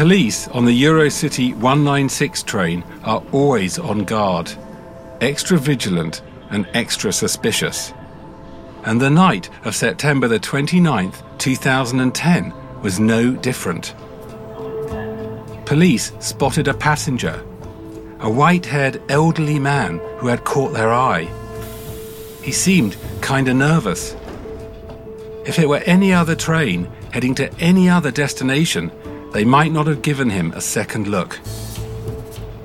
Police on the Eurocity 196 train are always on guard, extra vigilant and extra suspicious. And the night of September the 29th, 2010 was no different. Police spotted a passenger, a white haired elderly man who had caught their eye. He seemed kinda nervous. If it were any other train heading to any other destination, they might not have given him a second look.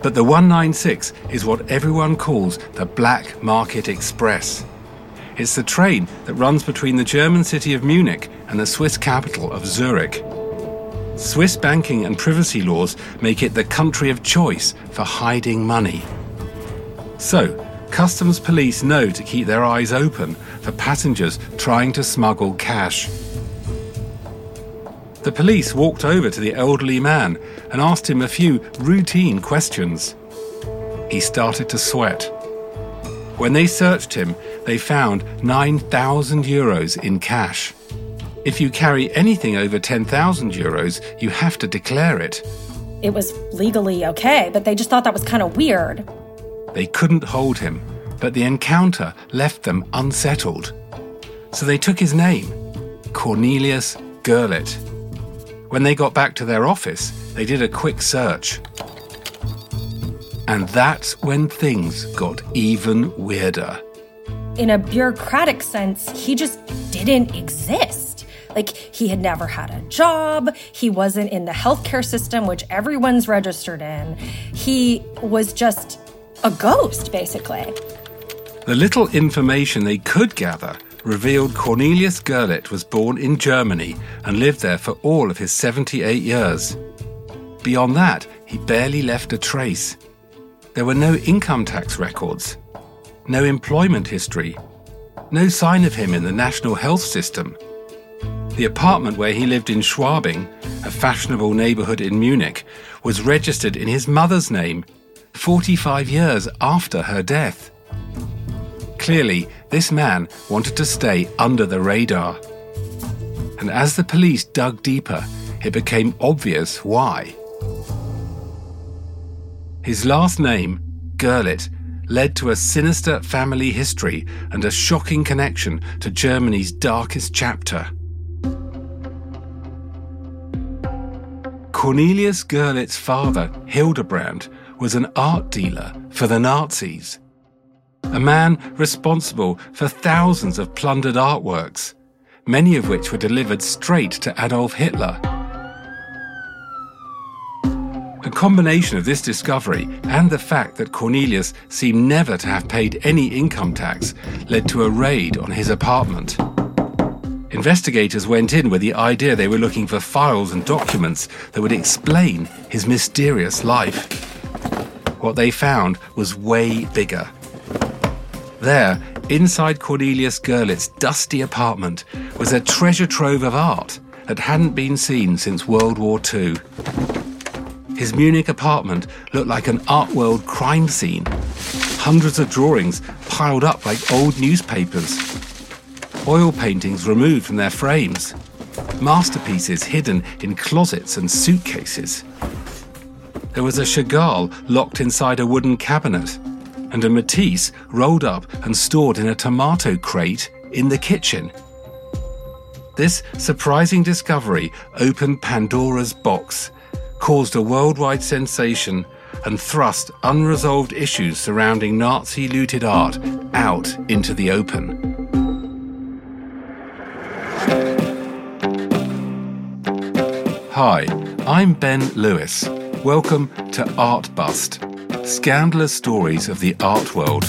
But the 196 is what everyone calls the Black Market Express. It's the train that runs between the German city of Munich and the Swiss capital of Zurich. Swiss banking and privacy laws make it the country of choice for hiding money. So, customs police know to keep their eyes open for passengers trying to smuggle cash. The police walked over to the elderly man and asked him a few routine questions. He started to sweat. When they searched him, they found 9,000 euros in cash. If you carry anything over 10,000 euros, you have to declare it. It was legally okay, but they just thought that was kind of weird. They couldn't hold him, but the encounter left them unsettled. So they took his name Cornelius Gurlitt. When they got back to their office, they did a quick search. And that's when things got even weirder. In a bureaucratic sense, he just didn't exist. Like, he had never had a job, he wasn't in the healthcare system, which everyone's registered in. He was just a ghost, basically. The little information they could gather revealed Cornelius Gurlitt was born in Germany and lived there for all of his 78 years. Beyond that, he barely left a trace. There were no income tax records, no employment history, no sign of him in the national health system. The apartment where he lived in Schwabing, a fashionable neighborhood in Munich, was registered in his mother's name 45 years after her death. Clearly, this man wanted to stay under the radar. And as the police dug deeper, it became obvious why. His last name, Gurlitt, led to a sinister family history and a shocking connection to Germany's darkest chapter. Cornelius Gurlitt's father, Hildebrand, was an art dealer for the Nazis. A man responsible for thousands of plundered artworks, many of which were delivered straight to Adolf Hitler. A combination of this discovery and the fact that Cornelius seemed never to have paid any income tax led to a raid on his apartment. Investigators went in with the idea they were looking for files and documents that would explain his mysterious life. What they found was way bigger. There, inside Cornelius Gurlitt's dusty apartment, was a treasure trove of art that hadn't been seen since World War II. His Munich apartment looked like an art world crime scene. Hundreds of drawings piled up like old newspapers oil paintings removed from their frames, masterpieces hidden in closets and suitcases. There was a Chagall locked inside a wooden cabinet, and a Matisse rolled up and stored in a tomato crate in the kitchen. This surprising discovery opened Pandora's box, caused a worldwide sensation, and thrust unresolved issues surrounding Nazi looted art out into the open. Hi, I'm Ben Lewis. Welcome to Art Bust Scandalous Stories of the Art World.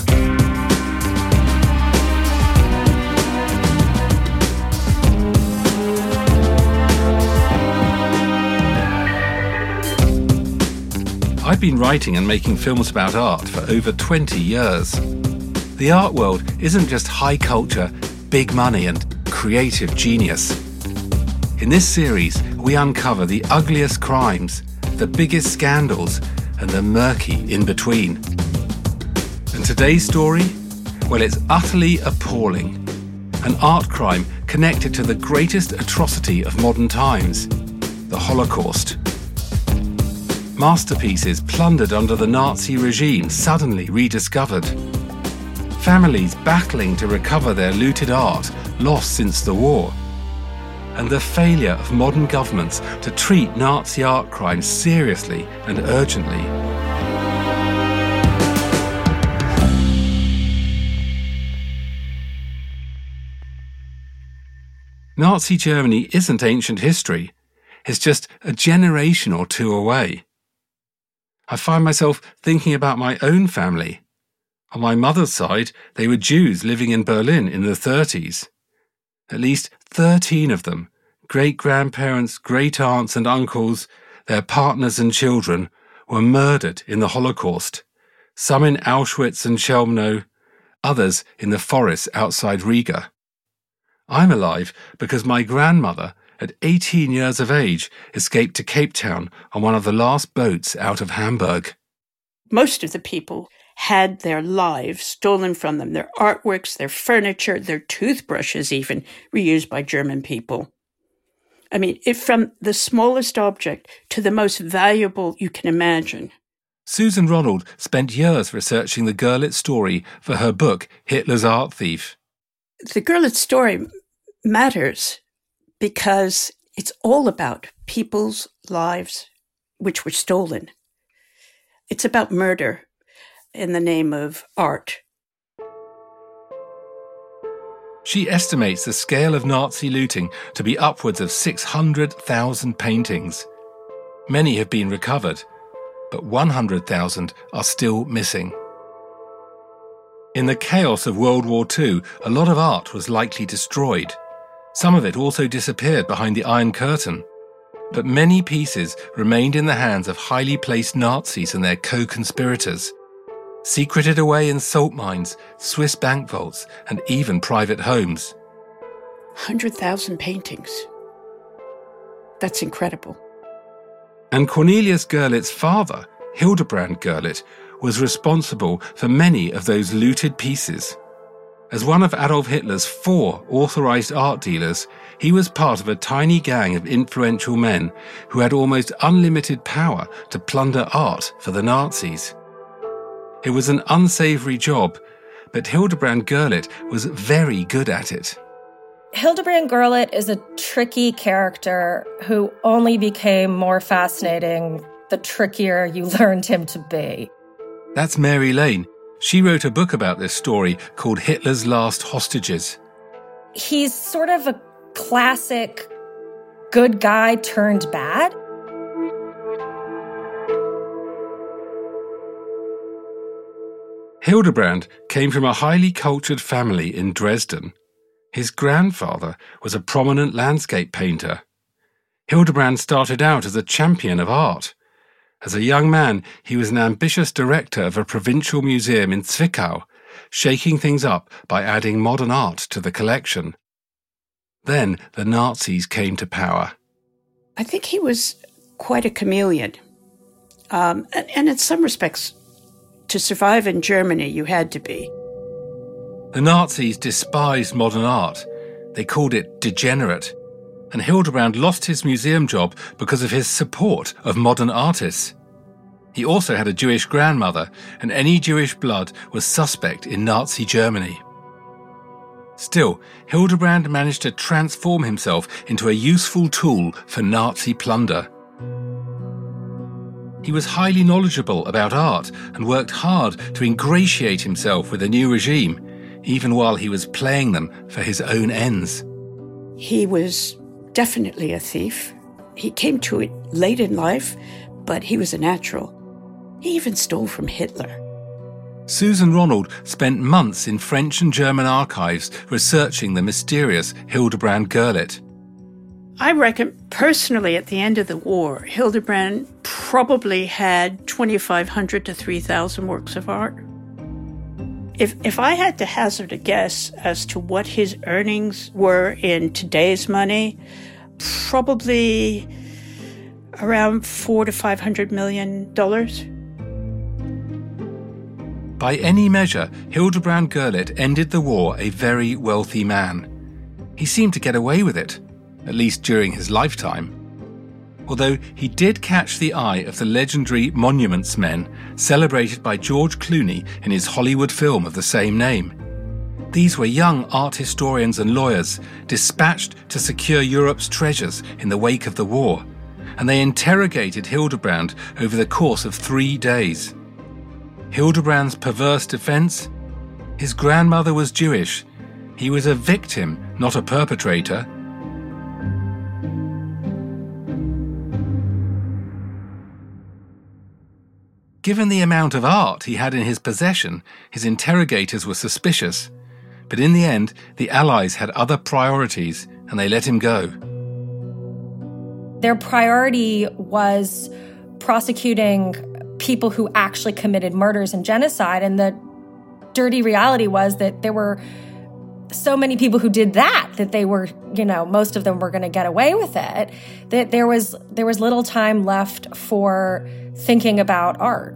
I've been writing and making films about art for over 20 years. The art world isn't just high culture, big money, and creative genius. In this series, we uncover the ugliest crimes, the biggest scandals, and the murky in between. And today's story? Well, it's utterly appalling. An art crime connected to the greatest atrocity of modern times the Holocaust. Masterpieces plundered under the Nazi regime suddenly rediscovered. Families battling to recover their looted art lost since the war. And the failure of modern governments to treat Nazi art crimes seriously and urgently. Nazi Germany isn't ancient history, it's just a generation or two away. I find myself thinking about my own family. On my mother's side, they were Jews living in Berlin in the 30s. At least 13 of them, great grandparents, great aunts, and uncles, their partners and children, were murdered in the Holocaust, some in Auschwitz and Chelmno, others in the forests outside Riga. I'm alive because my grandmother at 18 years of age, escaped to Cape Town on one of the last boats out of Hamburg. Most of the people had their lives stolen from them, their artworks, their furniture, their toothbrushes, even reused by German people. I mean, if from the smallest object to the most valuable you can imagine. Susan Ronald spent years researching the Gurlitt story for her book, Hitler's Art Thief. The Gurlitt story matters because it's all about people's lives which were stolen. It's about murder in the name of art. She estimates the scale of Nazi looting to be upwards of 600,000 paintings. Many have been recovered, but 100,000 are still missing. In the chaos of World War II, a lot of art was likely destroyed. Some of it also disappeared behind the Iron Curtain. But many pieces remained in the hands of highly placed Nazis and their co conspirators, secreted away in salt mines, Swiss bank vaults, and even private homes. 100,000 paintings. That's incredible. And Cornelius Gurlitt's father, Hildebrand Gurlitt, was responsible for many of those looted pieces. As one of Adolf Hitler's four authorized art dealers, he was part of a tiny gang of influential men who had almost unlimited power to plunder art for the Nazis. It was an unsavory job, but Hildebrand Gurlitt was very good at it. Hildebrand Gurlitt is a tricky character who only became more fascinating the trickier you learned him to be. That's Mary Lane, she wrote a book about this story called Hitler's Last Hostages. He's sort of a classic good guy turned bad. Hildebrand came from a highly cultured family in Dresden. His grandfather was a prominent landscape painter. Hildebrand started out as a champion of art. As a young man, he was an ambitious director of a provincial museum in Zwickau, shaking things up by adding modern art to the collection. Then the Nazis came to power. I think he was quite a chameleon. Um, and, and in some respects, to survive in Germany, you had to be. The Nazis despised modern art. They called it degenerate and Hildebrand lost his museum job because of his support of modern artists. He also had a Jewish grandmother, and any Jewish blood was suspect in Nazi Germany. Still, Hildebrand managed to transform himself into a useful tool for Nazi plunder. He was highly knowledgeable about art and worked hard to ingratiate himself with the new regime, even while he was playing them for his own ends. He was definitely a thief. He came to it late in life, but he was a natural. He even stole from Hitler. Susan Ronald spent months in French and German archives researching the mysterious Hildebrand Gurlitt. I reckon personally at the end of the war, Hildebrand probably had 2,500 to 3,000 works of art. If, if I had to hazard a guess as to what his earnings were in today's money, probably around four to five hundred million dollars. By any measure, Hildebrand Gurlitt ended the war a very wealthy man. He seemed to get away with it, at least during his lifetime. Although he did catch the eye of the legendary Monuments Men, celebrated by George Clooney in his Hollywood film of the same name. These were young art historians and lawyers dispatched to secure Europe's treasures in the wake of the war, and they interrogated Hildebrand over the course of three days. Hildebrand's perverse defense? His grandmother was Jewish. He was a victim, not a perpetrator. Given the amount of art he had in his possession, his interrogators were suspicious. But in the end, the Allies had other priorities and they let him go. Their priority was prosecuting people who actually committed murders and genocide. And the dirty reality was that there were so many people who did that that they were you know most of them were going to get away with it that there was there was little time left for thinking about art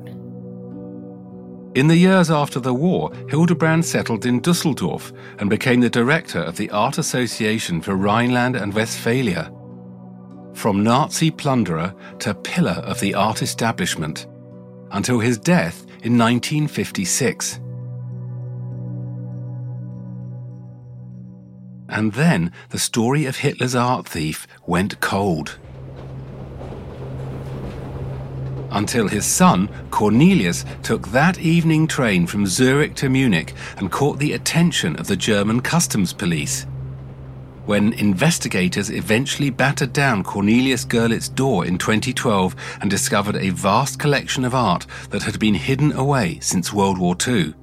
in the years after the war hildebrand settled in dusseldorf and became the director of the art association for rhineland and westphalia from nazi plunderer to pillar of the art establishment until his death in 1956. And then the story of Hitler's art thief went cold. Until his son, Cornelius, took that evening train from Zurich to Munich and caught the attention of the German customs police when investigators eventually battered down Cornelius Gurlitt's door in 2012 and discovered a vast collection of art that had been hidden away since World War II.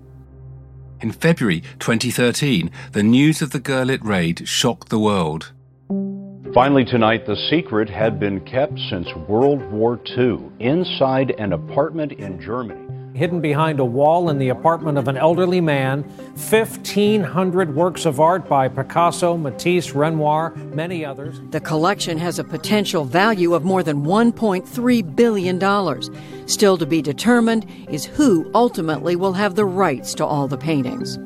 In February 2013, the news of the Gurlitt raid shocked the world. Finally, tonight, the secret had been kept since World War II inside an apartment in Germany hidden behind a wall in the apartment of an elderly man, 1,500 works of art by Picasso, Matisse, Renoir, many others. The collection has a potential value of more than $1.3 billion. Still to be determined is who ultimately will have the rights to all the paintings.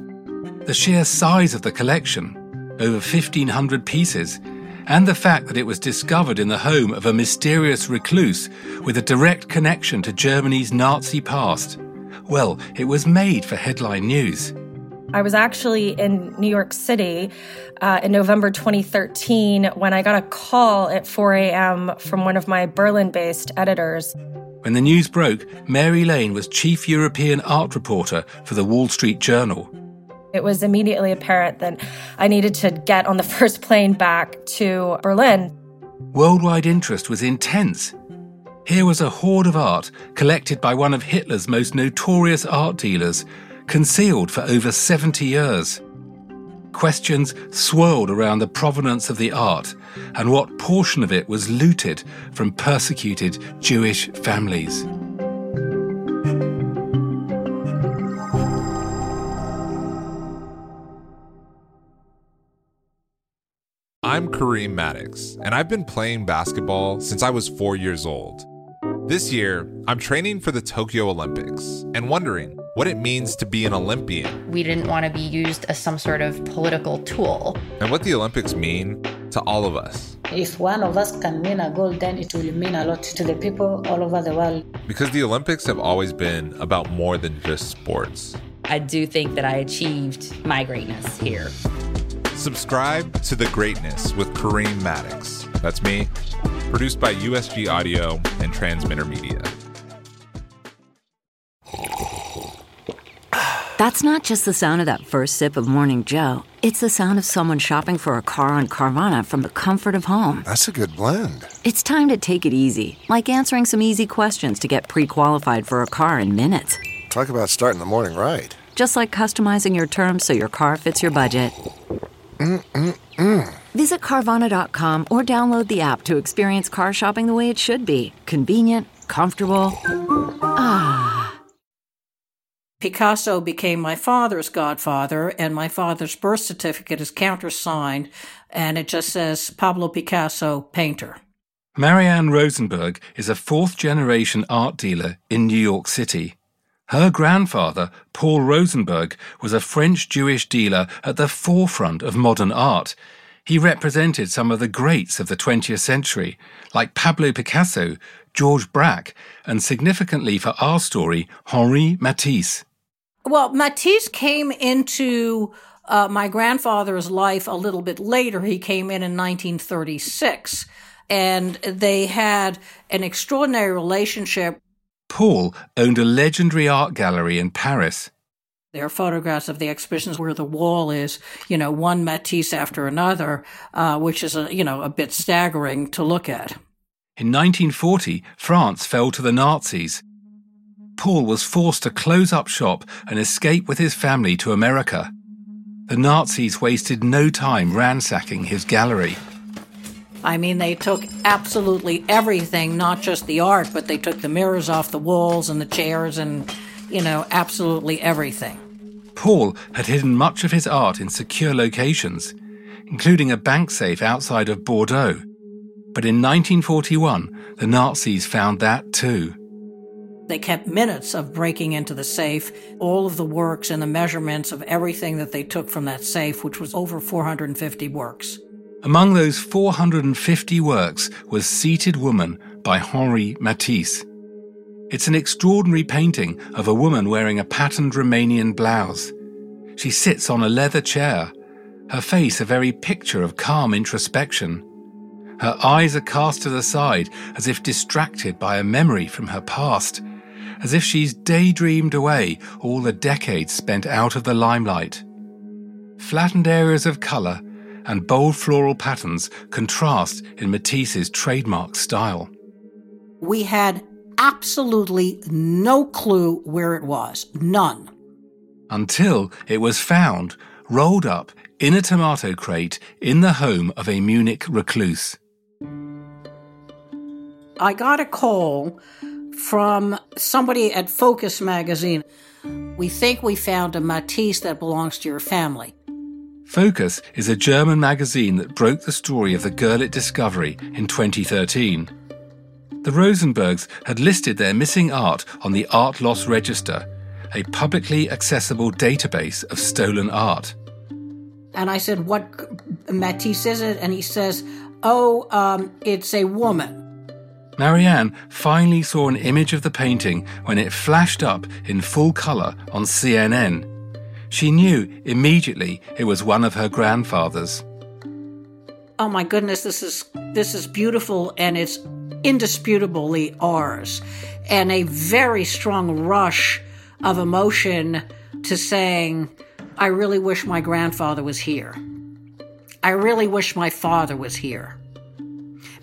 The sheer size of the collection, over 1,500 pieces, and the fact that it was discovered in the home of a mysterious recluse with a direct connection to Germany's Nazi past. Well, it was made for headline news. I was actually in New York City uh, in November 2013 when I got a call at 4 a.m. from one of my Berlin based editors. When the news broke, Mary Lane was chief European art reporter for the Wall Street Journal. It was immediately apparent that I needed to get on the first plane back to Berlin. Worldwide interest was intense. Here was a hoard of art collected by one of Hitler's most notorious art dealers, concealed for over 70 years. Questions swirled around the provenance of the art and what portion of it was looted from persecuted Jewish families. I'm Kareem Maddox, and I've been playing basketball since I was four years old. This year, I'm training for the Tokyo Olympics and wondering what it means to be an Olympian. We didn't want to be used as some sort of political tool. And what the Olympics mean to all of us. If one of us can win a gold, then it will mean a lot to the people all over the world. Because the Olympics have always been about more than just sports. I do think that I achieved my greatness here. Subscribe to The Greatness with Kareem Maddox. That's me. Produced by USG Audio and Transmitter Media. That's not just the sound of that first sip of Morning Joe. It's the sound of someone shopping for a car on Carvana from the comfort of home. That's a good blend. It's time to take it easy, like answering some easy questions to get pre qualified for a car in minutes. Talk about starting the morning right. Just like customizing your terms so your car fits your budget. Mm-mm-mm. Visit Carvana.com or download the app to experience car shopping the way it should be convenient, comfortable. Ah. Picasso became my father's godfather, and my father's birth certificate is countersigned, and it just says Pablo Picasso, painter. Marianne Rosenberg is a fourth generation art dealer in New York City. Her grandfather, Paul Rosenberg, was a French Jewish dealer at the forefront of modern art. He represented some of the greats of the 20th century, like Pablo Picasso, George Braque, and significantly for our story, Henri Matisse. Well, Matisse came into uh, my grandfather's life a little bit later. He came in in 1936, and they had an extraordinary relationship. Paul owned a legendary art gallery in Paris. There are photographs of the exhibitions where the wall is, you know, one Matisse after another, uh, which is, a, you know, a bit staggering to look at. In 1940, France fell to the Nazis. Paul was forced to close up shop and escape with his family to America. The Nazis wasted no time ransacking his gallery. I mean, they took absolutely everything, not just the art, but they took the mirrors off the walls and the chairs and, you know, absolutely everything. Paul had hidden much of his art in secure locations, including a bank safe outside of Bordeaux. But in 1941, the Nazis found that too. They kept minutes of breaking into the safe, all of the works and the measurements of everything that they took from that safe, which was over 450 works. Among those 450 works was Seated Woman by Henri Matisse. It's an extraordinary painting of a woman wearing a patterned Romanian blouse. She sits on a leather chair, her face a very picture of calm introspection. Her eyes are cast to the side as if distracted by a memory from her past, as if she's daydreamed away all the decades spent out of the limelight. Flattened areas of colour and bold floral patterns contrast in Matisse's trademark style. We had absolutely no clue where it was. None. Until it was found, rolled up in a tomato crate in the home of a Munich recluse. I got a call from somebody at Focus magazine. We think we found a Matisse that belongs to your family. Focus is a German magazine that broke the story of the Gurlitt discovery in 2013. The Rosenbergs had listed their missing art on the Art Loss Register, a publicly accessible database of stolen art. And I said, What Matisse is it? And he says, Oh, um, it's a woman. Marianne finally saw an image of the painting when it flashed up in full colour on CNN. She knew immediately it was one of her grandfather's. Oh my goodness, this is this is beautiful and it's indisputably ours. And a very strong rush of emotion to saying, I really wish my grandfather was here. I really wish my father was here.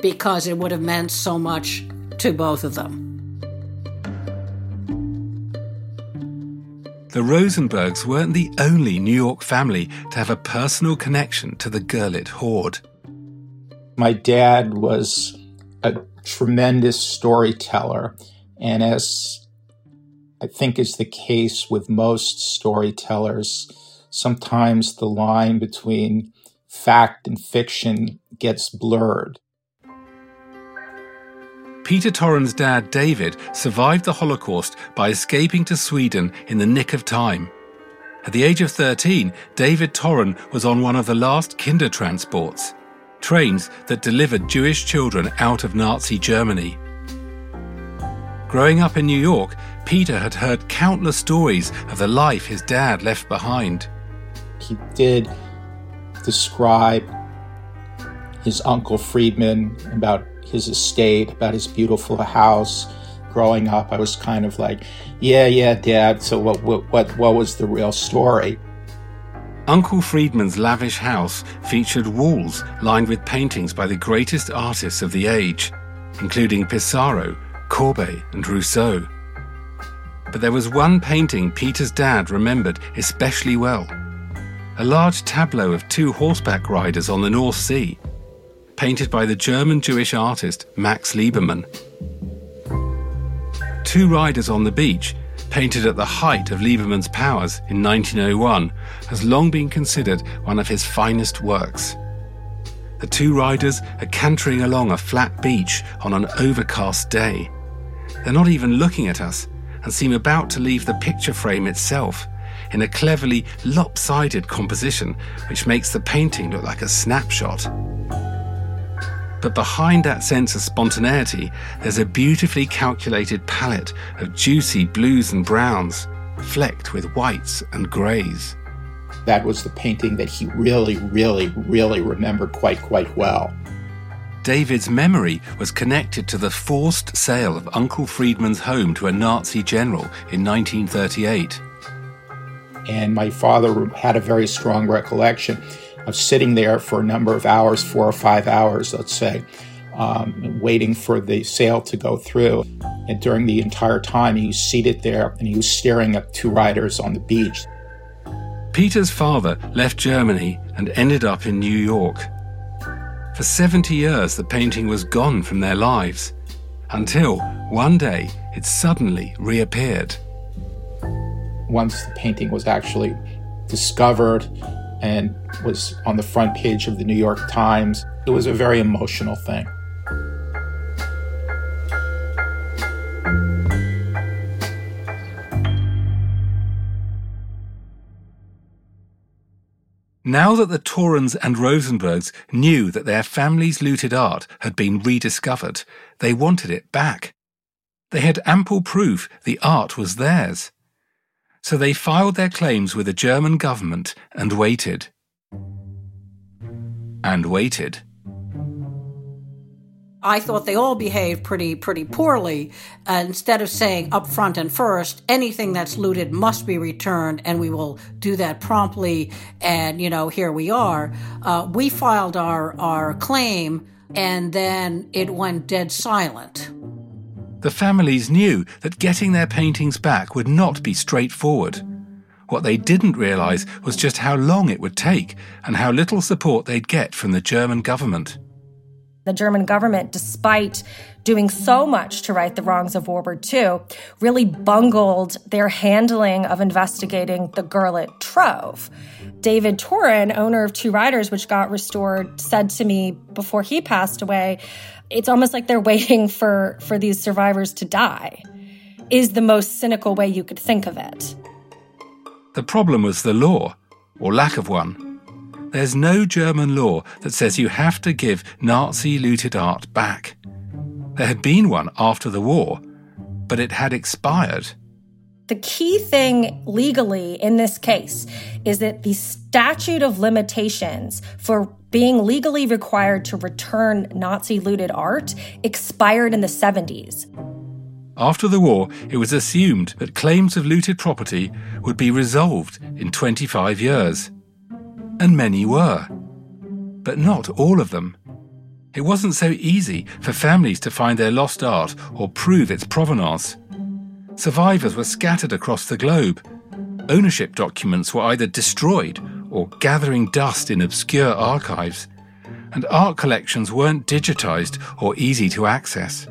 Because it would have meant so much to both of them. The Rosenbergs weren't the only New York family to have a personal connection to the Gurlitt hoard. My dad was a tremendous storyteller, and as I think is the case with most storytellers, sometimes the line between fact and fiction gets blurred. Peter Toren's dad, David, survived the Holocaust by escaping to Sweden in the nick of time. At the age of 13, David Toren was on one of the last Kindertransports, trains that delivered Jewish children out of Nazi Germany. Growing up in New York, Peter had heard countless stories of the life his dad left behind. He did describe his uncle Friedman, about his estate, about his beautiful house. Growing up, I was kind of like, "Yeah, yeah, Dad. So what? What? What, what was the real story?" Uncle Friedman's lavish house featured walls lined with paintings by the greatest artists of the age, including Pissarro, Courbet, and Rousseau. But there was one painting Peter's dad remembered especially well a large tableau of two horseback riders on the North Sea, painted by the German Jewish artist Max Liebermann. Two riders on the beach, painted at the height of Liebermann's powers in 1901, has long been considered one of his finest works. The two riders are cantering along a flat beach on an overcast day. They're not even looking at us and seem about to leave the picture frame itself in a cleverly lopsided composition which makes the painting look like a snapshot. But behind that sense of spontaneity, there's a beautifully calculated palette of juicy blues and browns, flecked with whites and greys. That was the painting that he really, really, really remembered quite, quite well. David's memory was connected to the forced sale of Uncle Friedman's home to a Nazi general in 1938. And my father had a very strong recollection of sitting there for a number of hours, four or five hours, let's say, um, waiting for the sale to go through. And during the entire time, he was seated there and he was staring at two riders on the beach. Peter's father left Germany and ended up in New York. For 70 years, the painting was gone from their lives, until one day it suddenly reappeared. Once the painting was actually discovered and was on the front page of the New York Times. It was a very emotional thing. Now that the Torens and Rosenbergs knew that their family's looted art had been rediscovered, they wanted it back. They had ample proof the art was theirs so they filed their claims with the German government and waited. And waited. I thought they all behaved pretty pretty poorly. Uh, instead of saying up front and first, anything that's looted must be returned, and we will do that promptly. And you know, here we are. Uh, we filed our our claim, and then it went dead silent. The families knew that getting their paintings back would not be straightforward. What they didn't realise was just how long it would take and how little support they'd get from the German government. The German government, despite doing so much to right the wrongs of World War II, really bungled their handling of investigating the Gurlitt Trove. David Toren, owner of Two Riders, which got restored, said to me before he passed away, it's almost like they're waiting for for these survivors to die is the most cynical way you could think of it. The problem was the law or lack of one. There's no german law that says you have to give nazi looted art back. There had been one after the war but it had expired. The key thing legally in this case is that the statute of limitations for being legally required to return Nazi looted art expired in the 70s. After the war, it was assumed that claims of looted property would be resolved in 25 years. And many were. But not all of them. It wasn't so easy for families to find their lost art or prove its provenance. Survivors were scattered across the globe. Ownership documents were either destroyed or gathering dust in obscure archives, and art collections weren't digitized or easy to access.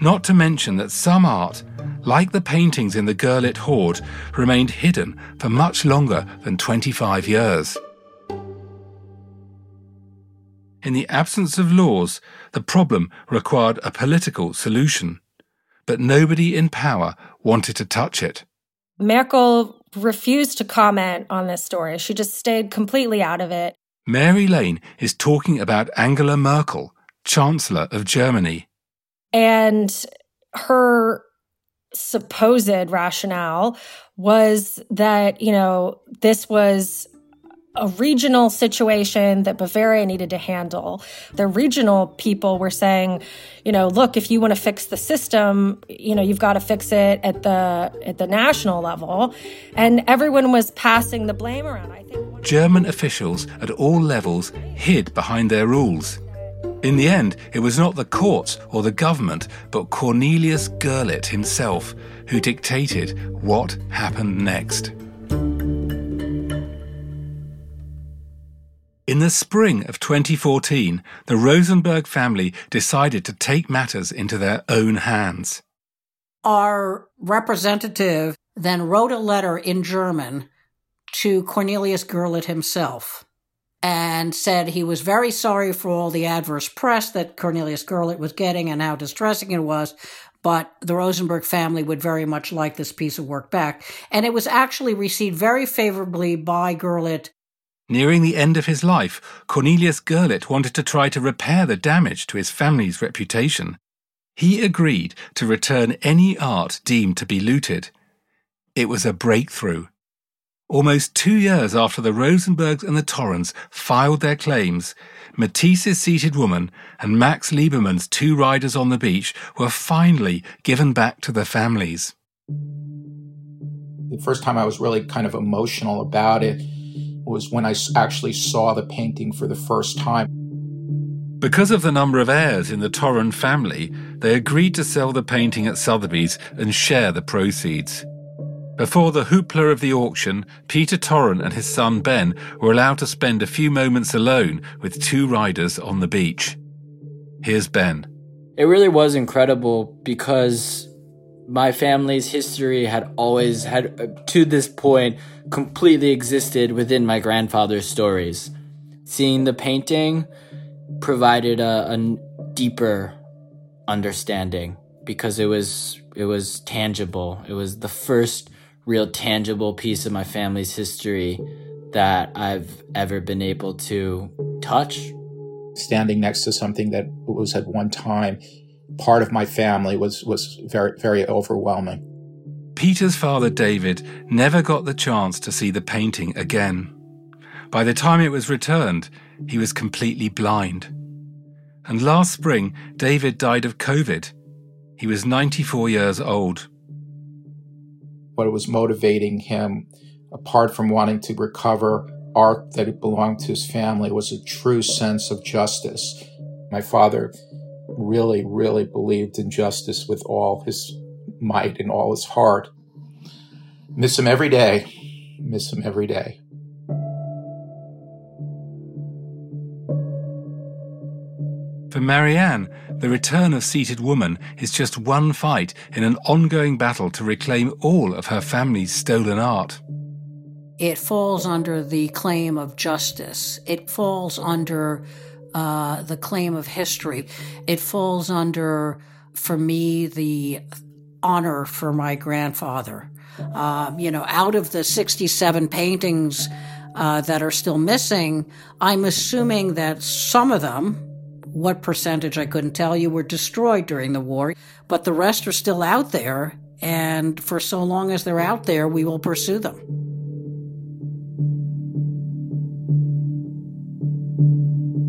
Not to mention that some art, like the paintings in the Gurlitt Hoard, remained hidden for much longer than 25 years. In the absence of laws, the problem required a political solution. But nobody in power wanted to touch it. Merkel refused to comment on this story. She just stayed completely out of it. Mary Lane is talking about Angela Merkel, Chancellor of Germany. And her supposed rationale was that, you know, this was a regional situation that Bavaria needed to handle. The regional people were saying, you know, look, if you want to fix the system, you know, you've got to fix it at the at the national level. And everyone was passing the blame around. I think German officials at all levels hid behind their rules. In the end, it was not the courts or the government, but Cornelius Gurlitt himself who dictated what happened next. In the spring of 2014, the Rosenberg family decided to take matters into their own hands. Our representative then wrote a letter in German to Cornelius Gurlitt himself and said he was very sorry for all the adverse press that Cornelius Gurlitt was getting and how distressing it was, but the Rosenberg family would very much like this piece of work back. And it was actually received very favorably by Gurlitt Nearing the end of his life, Cornelius Gurlitt wanted to try to repair the damage to his family's reputation. He agreed to return any art deemed to be looted. It was a breakthrough. Almost two years after the Rosenbergs and the Torens filed their claims, Matisse's seated woman and Max Liebermann's two riders on the beach were finally given back to their families. The first time I was really kind of emotional about it was when I actually saw the painting for the first time. Because of the number of heirs in the Toren family, they agreed to sell the painting at Sotheby's and share the proceeds. Before the hoopla of the auction, Peter Toren and his son Ben were allowed to spend a few moments alone with two riders on the beach. Here's Ben. It really was incredible because my family's history had always had uh, to this point completely existed within my grandfather's stories. Seeing the painting provided a, a, deeper understanding because it was it was tangible. It was the first real tangible piece of my family's history that I've ever been able to touch. Standing next to something that was at one time part of my family was was very very overwhelming. Peter's father David never got the chance to see the painting again. By the time it was returned, he was completely blind. And last spring, David died of COVID. He was 94 years old. What was motivating him, apart from wanting to recover art that belonged to his family, was a true sense of justice. My father really, really believed in justice with all his might and all his heart. Miss him every day. Miss him every day. For Marianne, the return of Seated Woman is just one fight in an ongoing battle to reclaim all of her family's stolen art. It falls under the claim of justice. It falls under uh, the claim of history. It falls under, for me, the honor for my grandfather. Uh, you know, out of the 67 paintings uh, that are still missing, I'm assuming that some of them, what percentage I couldn't tell you, were destroyed during the war, but the rest are still out there. And for so long as they're out there, we will pursue them.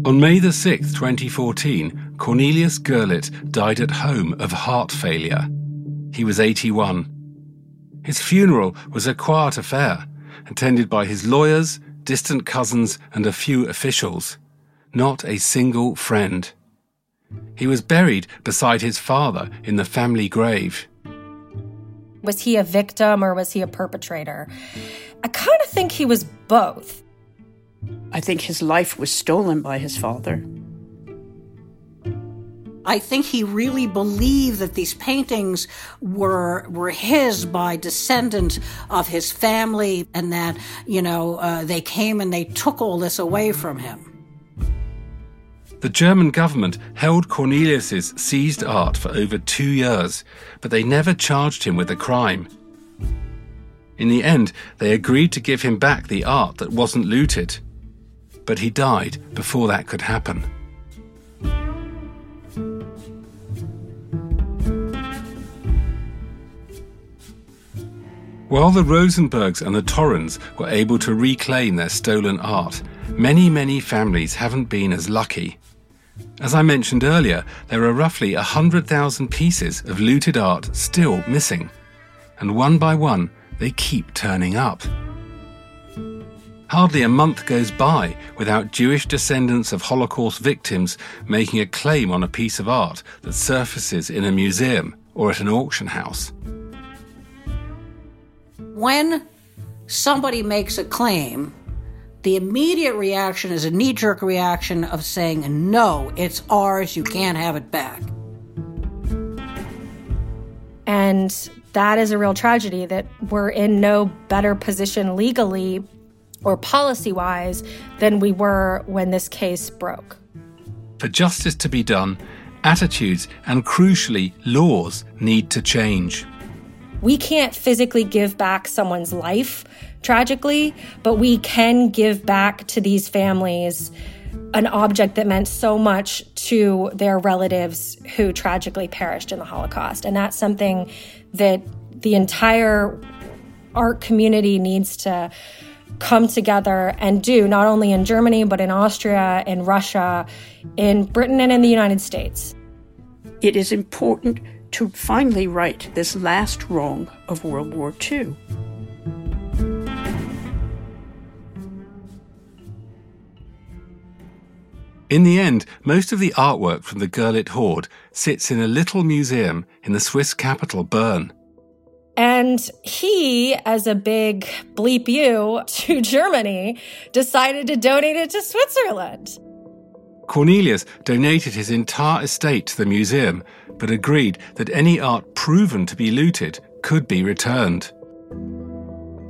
On May the 6th, 2014, Cornelius Gurlitt died at home of heart failure. He was 81. His funeral was a quiet affair, attended by his lawyers, distant cousins, and a few officials. Not a single friend. He was buried beside his father in the family grave. Was he a victim or was he a perpetrator? I kind of think he was both. I think his life was stolen by his father. I think he really believed that these paintings were were his by descendant of his family, and that you know uh, they came and they took all this away from him. The German government held Cornelius's seized art for over two years, but they never charged him with a crime. In the end, they agreed to give him back the art that wasn't looted but he died before that could happen. While the Rosenbergs and the Torens were able to reclaim their stolen art, many, many families haven't been as lucky. As I mentioned earlier, there are roughly 100,000 pieces of looted art still missing. And one by one, they keep turning up. Hardly a month goes by without Jewish descendants of Holocaust victims making a claim on a piece of art that surfaces in a museum or at an auction house. When somebody makes a claim, the immediate reaction is a knee jerk reaction of saying, no, it's ours, you can't have it back. And that is a real tragedy that we're in no better position legally or policy wise than we were when this case broke. For justice to be done, attitudes and crucially, laws need to change. We can't physically give back someone's life, tragically, but we can give back to these families an object that meant so much to their relatives who tragically perished in the Holocaust. And that's something that the entire art community needs to come together and do, not only in Germany, but in Austria, in Russia, in Britain, and in the United States. It is important to finally right this last wrong of World War II. In the end, most of the artwork from the Gurlitt Hoard sits in a little museum in the Swiss capital, Bern. And he, as a big bleep you to Germany, decided to donate it to Switzerland. Cornelius donated his entire estate to the museum, but agreed that any art proven to be looted could be returned.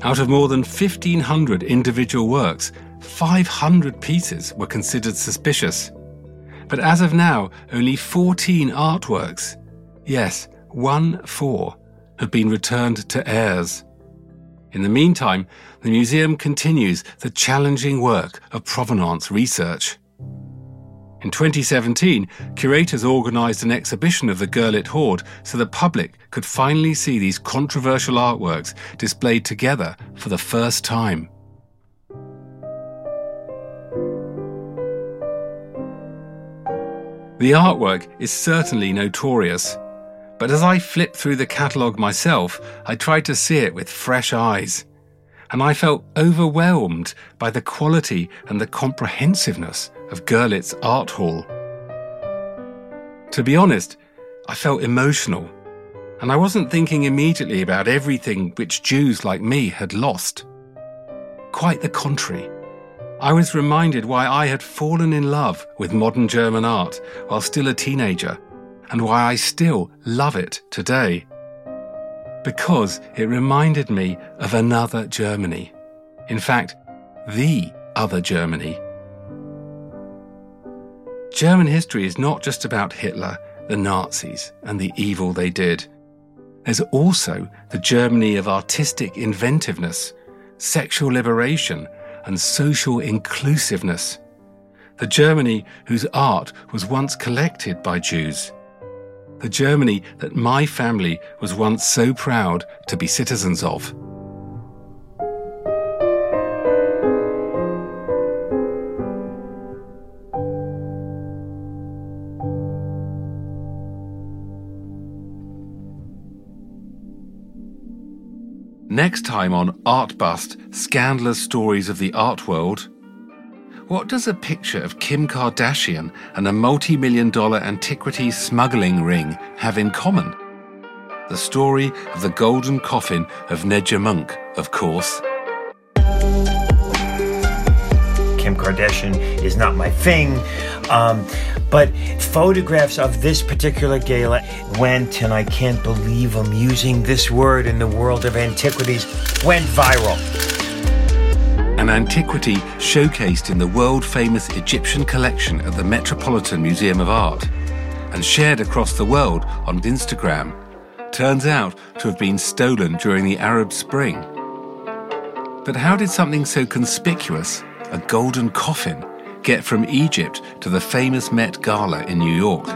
Out of more than 1,500 individual works, 500 pieces were considered suspicious. But as of now, only 14 artworks, yes, one four, have been returned to heirs. In the meantime, the museum continues the challenging work of provenance research. In 2017, curators organised an exhibition of the Gurlitt hoard so the public could finally see these controversial artworks displayed together for the first time. The artwork is certainly notorious, but as I flipped through the catalogue myself, I tried to see it with fresh eyes. And I felt overwhelmed by the quality and the comprehensiveness of Gurlitt Art Haul. To be honest, I felt emotional, and I wasn't thinking immediately about everything which Jews like me had lost. Quite the contrary. I was reminded why I had fallen in love with modern German art while still a teenager and why I still love it today. Because it reminded me of another Germany. In fact, the other Germany. German history is not just about Hitler, the Nazis, and the evil they did. There's also the Germany of artistic inventiveness, sexual liberation, and social inclusiveness. The Germany whose art was once collected by Jews the Germany that my family was once so proud to be citizens of. Next time on Art Bust Scandalous Stories of the Art World, what does a picture of Kim Kardashian and a multi million dollar antiquities smuggling ring have in common? The story of the golden coffin of Nedjemankh, of course. Kim Kardashian is not my thing. Um, but photographs of this particular gala went, and I can't believe I'm using this word in the world of antiquities, went viral an antiquity showcased in the world famous Egyptian collection at the Metropolitan Museum of Art and shared across the world on Instagram, turns out to have been stolen during the Arab Spring. But how did something so conspicuous, a golden coffin, get from Egypt to the famous Met Gala in New York?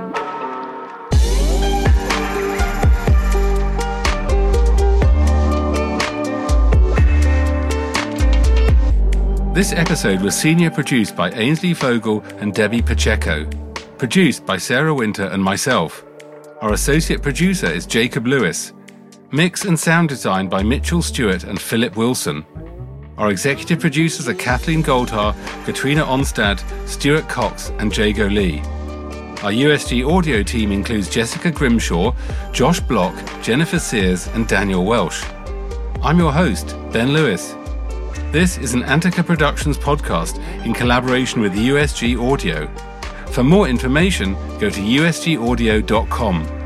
This episode was senior produced by Aynsley Vogel and Debbie Pacheco, produced by Sara Winter and myself. Our associate producer is Jacob Lewis. Mix and sound design by Mitchell Stuart and Philip Wilson. Our executive producers are Kathleen Goldhar, Katrina Onstad, Stuart Coxe, and Jago Lee. Our USG audio team includes Jessica Grimshaw, Josh Bloch, Jennifer Sears, and Daniel Welsh. I'm your host, Ben Lewis. This is an Antica Productions podcast in collaboration with USG Audio. For more information, go to usgaudio.com.